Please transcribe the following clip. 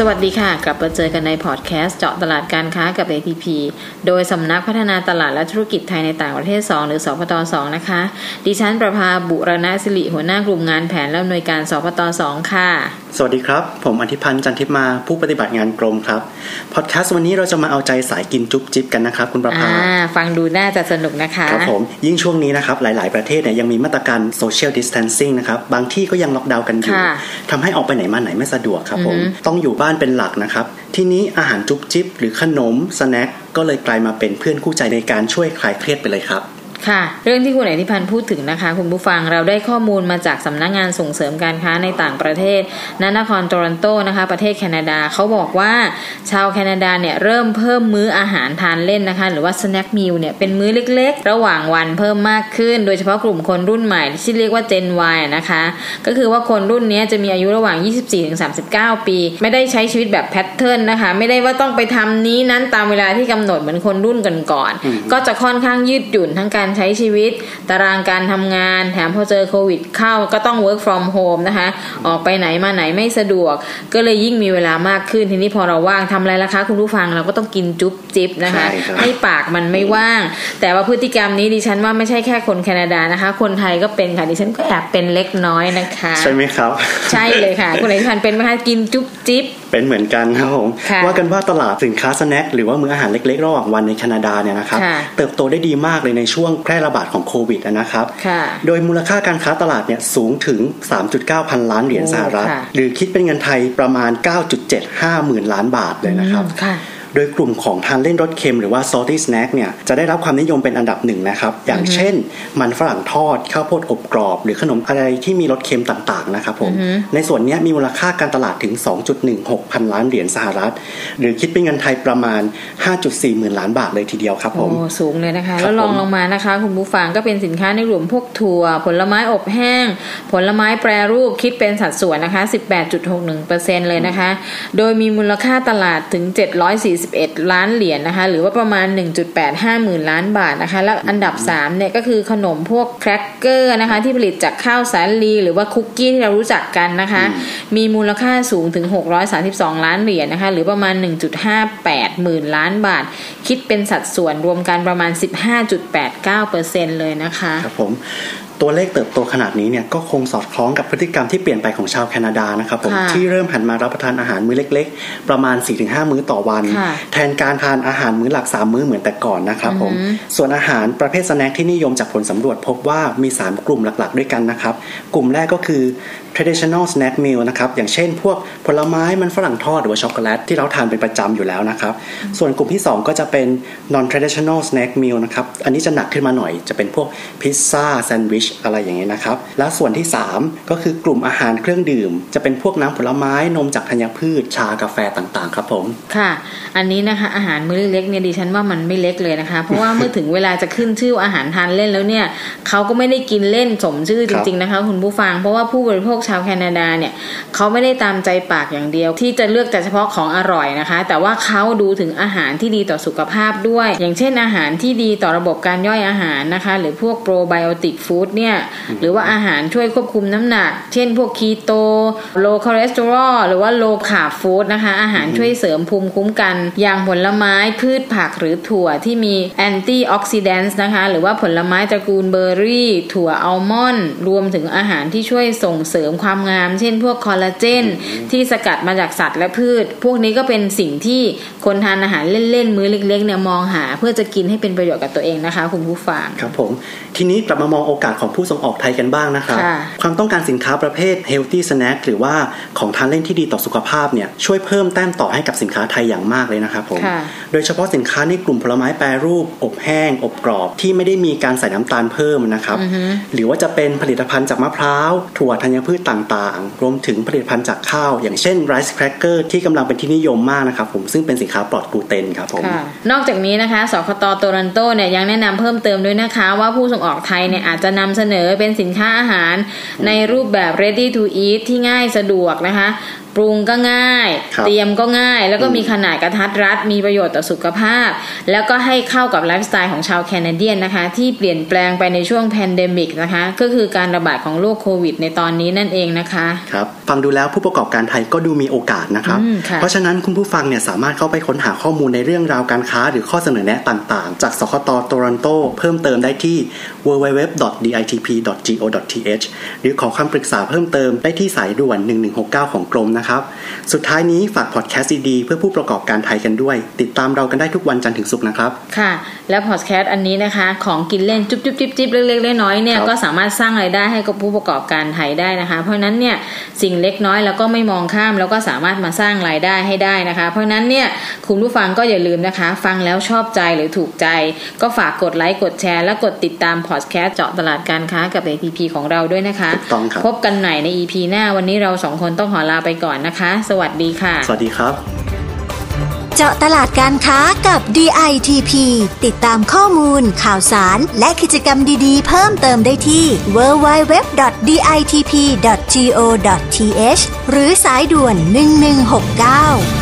สวัสดีค่ะ กลับมาเจอกันในพอดแคสต์เจาะตลาดการค้ากับ APP โดยสำนักพัฒนาตลาดและธุรกิจไทยในต่างประเทศ 2 หรือสพต2นะคะ ดิฉันประภาบุรณสิริหัวหน้ากลุ่มงานแผนและอำนวยการสพต2ค่ะสวัสดีครับ ผมอธิพันธ์จันทิมาผู้ปฏิบัติงานกรมครับ พอดแคสต์วันนี้เราจะมาเอาใจสายกินจุ๊บจิ๊บกันนะครับ คุณประภาอ่าฟังดูน่าจะสนุกนะคะครับผมยิ่งช่วงนี้นะครับ หลาย ๆ ประเทศเนี่ยยังมีมาตรการโซเชียลดิส a ทนซิ่งนะครับ บางที่ก็ยังล็อกดาวน์กันอยู่ค่ะทำให้ออกไปไหนมาไหนไม่สะดวกครับผมอือฮึต้องอยู่บ้านเป็นหลักนะครับ ทีนี้อาหารจุ๊บจิ๊บหรือขนมสแน็คก็เลยกลายมาเป็นเพื่อนคู่ใจในการช่วยคลายเครียดไปเลยครับ ค่ะ เรื่องที่คุณเอกทิพันธ์พูดถึงนะคะ คุณผู้ฟังเราได้ข้อมูลมาจากสำนักงานส่งเสริมการค้าในต่างประเทศณนครโตรอนโตนะคะ ประเทศแคนาดาเขาบอกว่า ชาวแคนาดาเนี่ยเริ่มเพิ่มมื้ออาหารทานเล่นนะคะ หรือว่า snack meal เนี่ยเป็นมื้อเล็กๆ ระหว่างวันเพิ่มมากขึ้น โดยเฉพาะกลุ่มคนรุ่นใหม่ที่เรียกว่า Gen Y นะคะ ก็คือว่าคนรุ่นนี้จะมีอายุระหว่าง 24-39 ปี ไม่ได้ใช้ชีวิตแบบแพทเทิร์นนะคะ ไม่ได้ว่าต้องไปทำนี้นั้นตามเวลาที่กำหนดเหมือนคนรุ่นก่อนๆก็จะค่อนข้างยืดหยุ่นทั้งการใช้ชีวิต ตารางการทำงาน แถมพอเจอโควิดเข้าก็ต้อง work from home นะคะ ออกไปไหนมาไหนไม่สะดวก ก็เลยยิ่งมีเวลามากขึ้น ทีนี้พอเราว่างทำอะไรล่ะคะ คุณผู้ฟังเราก็ต้องกินจุ๊บจิ๊บนะคะใช่ครับให้ปากมันไม่ว่าง แต่ว่าพฤติกรรมนี้ดิฉันว่าไม่ใช่แค่คนแคนาดานะคะ คนไทยก็เป็นค่ะ ดิฉันก็แอบเป็นเล็กน้อยนะคะ ใช่ไหมครับ ใช่เลยค่ะ คุณเอกพันธ์เป็นไหมคะ กินจุ๊บจิ๊บเป็นเหมือนกันครับผมค่ะว่ากันว่าตลาดสินค้าสแน็คหรือว่ามื้ออาหารเล็กๆระหว่างวันในแคนาดาเนี่ยนะครับค่ะเติบโตได้ดีมากเลยในช่วงแพร่ระบาดของโควิดนะครับค่ะโดยมูลค่าการค้าตลาดเนี่ยสูงถึง 3.9 พันล้านเหรียญสหรัฐโอ้ค่ะหรือคิดเป็นเงินไทยประมาณ 9.75 หมื่นล้านบาทเลยนะครับอืมค่ะ โดยกลุ่มของทานเล่นรสเค็มหรือว่า salty snack เนี่ยจะได้รับความนิยมเป็นอันดับหนึ่งนะครับ อย่างเช่น มันฝรั่งทอดข้าวโพดอบกรอบ หรือขนมอะไรที่มีรสเค็มต่างๆนะครับผมในส่วนเนี้ยมีมูลค่าการตลาดถึง 2.16 พันล้านเหรียญสหรัฐ หรือคิดเป็นเงินไทยประมาณ 5.4 หมื่นล้านบาทเลยทีเดียวครับผมโอ้สูงเลยนะคะครับแล้วลองผมลงมานะคะคุณผู้ฟังก็เป็นสินค้าในกลุ่มพวกถั่ว ผลไม้อบแห้ง ผลไม้แปรรูปคิดเป็นสัดส่วนนะคะ 18.61%เลยนะคะ โดยมีมูลค่าตลาดถึง741 ล้านเหรียญนะคะ หรือว่าประมาณ 1.85 หมื่นล้านบาทนะคะ และอันดับ3เนี่ยก็คือขนมพวกแครกเกอร์นะคะ ที่ผลิตจากข้าวสาลี หรือว่าคุกกี้ที่เรารู้จักกันนะคะ มีมูลค่าสูงถึง 632 ล้านเหรียญนะคะ หรือประมาณ 1.58 หมื่นล้านบาท คิดเป็นสัดส่วนรวมกันประมาณ 15.89%เลยนะคะ ครับผม ตัวเลขเติบโตขนาดนี้เนี่ยก็คงสอดคล้องกับพฤติกรรมที่เปลี่ยนไปของชาวแคนาดานะครับผมค่ะที่เริ่มหันมารับประทานอาหารมื้อเล็ก ๆ ประมาณ 4-5 มื้อต่อวันค่ะแทนการทานอาหารมื้อหลัก 3 มื้อเหมือนแต่ก่อนนะครับผมส่วนอาหารประเภท snack ที่นิยมจากผลสำรวจพบว่ามี 3 กลุ่มหลักๆ ด้วยกันนะครับ กลุ่มแรกก็คือ traditional snack meal นะครับอย่างเช่นพวกผลไม้มันฝรั่งทอดหรือว่าช็อกโกแลตที่เราทานเป็นประจำอยู่แล้วนะครับ ส่วนกลุ่มที่ 2 ก็จะเป็น non traditional snack meal นะครับอันนี้จะหนักขึ้นมาหน่อยจะเป็นพวกพิซซ่าแซนด์วิชอะไรอย่างเงี้ยนะครับ และส่วนที่ 3 ก็คือกลุ่มอาหารเครื่องดื่ม จะเป็นพวกน้ำผลไม้นมจากธัญพืชชากาแฟต่างๆ ครับผม ค่ะ อันนี้นะคะอาหารมื้อเล็กๆเนี่ยดิฉันว่ามันไม่เล็กเลยนะคะ เพราะว่าเมื่อถึงเวลาจะขึ้นชื่ออาหารทานเล่นแล้วเนี่ยเขาก็ไม่ได้กินเล่นสมชื่อจริงๆนะคะ คุณผู้ฟังเพราะว่าผู้บริโภคชาวแคนาดาเนี่ยเขาไม่ได้ตามใจปากอย่างเดียว ที่จะเลือกแต่เฉพาะของอร่อยนะคะ แต่ว่าเขาดูถึงอาหารที่ดีต่อสุขภาพด้วย อย่างเช่นอาหารที่ดีต่อระบบการย่อยอาหารนะคะ หรือพวกโปรไบโอติกฟู้ดเนี่ยหรือว่าอาหารช่วยควบคุมน้ำหนัก เช่นพวกคีโตlow cholesterol หรือว่า low carb food นะคะ อาหารช่วยเสริมภูมิคุ้มกัน อย่างผลไม้พืชผักหรือถั่วที่มี antioxidant นะคะ หรือว่าผลไม้ตระกูลเบอร์รี่ ถั่วอัลมอนด์รวมถึงอาหารที่ช่วยส่งเสริมความงาม เช่น พวกคอลลาเจนที่สกัดมาจากสัตว์และพืช พวกนี้ก็เป็นสิ่งที่คนทานอาหารเล่นๆ มื้อเล็กๆเนี่ยมองหา เพื่อจะกินให้เป็นประโยชน์กับตัวเองนะคะ คุณผู้ฟังครับผม ทีนี้กลับมามองโอกาสของผู้ส่งออกไทยกันบ้างนะครับค่ะความต้องการสินค้าประเภท healthy snack หรือว่าของทานเล่นที่ดีต่อสุขภาพเนี่ยช่วยเพิ่มแต้มต่อให้กับสินค้าไทยอย่างมากเลยนะครับผมค่ะโดยเฉพาะสินค้าในกลุ่มผลไม้แปรรูป อบแห้ง อบกรอบที่ไม่ได้มีการใส่น้ำตาลเพิ่มนะครับหรือว่าจะเป็นผลิตภัณฑ์จากมะพร้าวถั่วธัญพืชตต่างๆ รวมถึงผลิตภัณฑ์จากข้าว อย่างเช่นไรซ์แครกเกอร์ที่กำลังเป็นที่นิยมมากนะครับผมซึ่งเป็นสินค้าปลอดกลูเตนครับผมนอกจากนี้นะคะสคตโตรันโตเนี่ยยังแนะนำเพิ่มเติมด้วยนะคะ ว่าผู้ส่งออกไทยเนี่ยอาจจะนำเสนอเป็นสินค้าอาหารในรูปแบบ ready to eat ที่ง่ายสะดวกนะคะปรุงก็ง่ายครับเตรียมก็ง่าย แล้วก็อืมมีขนาดกระทัดรัด มีประโยชน์ต่อสุขภาพ แล้วก็ให้เข้ากับไลฟ์สไตล์ของชาว Canadian นะคะ ที่เปลี่ยนแปลงไปในช่วง pandemic นะคะ ก็คือการระบาดของโรคโควิด ในตอนนี้นั่นเองนะคะครับฟังดูแล้วผู้ประกอบการไทยก็ดูมีโอกาสนะครับอืมค่ะเพราะฉะนั้นคุณผู้ฟังเนี่ยสามารถเข้าไปค้นหาข้อมูลในเรื่องราวการค้า หรือข้อเสนอแนะต่างๆ จากสคตโตรอนโตเพิ่มเติมได้ที่ www.ditp.go.th หรือขอคำปรึกษาเพิ่มเติมได้ที่สายด่วน 1169 ของกรมนะครับ สุดท้ายนี้ฝากพอดแคสต์ดีๆเพื่อผู้ประกอบการไทยกันด้วย ติดตามเรากันได้ทุกวันจันทร์ถึงศุกร์นะครับ ค่ะ แล้วพอดแคสต์อันนี้นะคะ ของกินเล่นจุ๊บจุ๊บจิ๊บจิ๊บเล็กๆน้อยๆเนี่ยครับก็สามารถสร้างรายได้ให้กับผู้ประกอบการไทยได้นะคะ เพราะฉะนั้นเนี่ยสิ่งเล็กน้อยแล้วก็ไม่มองข้ามแล้วก็สามารถมาสร้างรายได้ให้ได้นะคะ เพราะฉะนั้นเนี่ยคุณผู้ฟังก็อย่าลืมนะคะ ฟังแล้วชอบใจหรือถูกใจ ก็ฝากกดไลค์กดแชร์ และกดติดตามพอดแคสต์เจาะตลาดการค้ากับ APP ของเราด้วยนะคะถูกต้องครับพบกันใหม่ใน EP หน้าวันนี้เราสองคนต้องขอลาไปก่อนนะคะ สวัสดีค่ะ สวัสดีครับ เจาะตลาดการค้ากับ DITP ติดตามข้อมูล ข่าวสาร และกิจกรรมดีๆ เพิ่มเติมได้ที่ www.ditp.go.th หรือสายด่วน 1169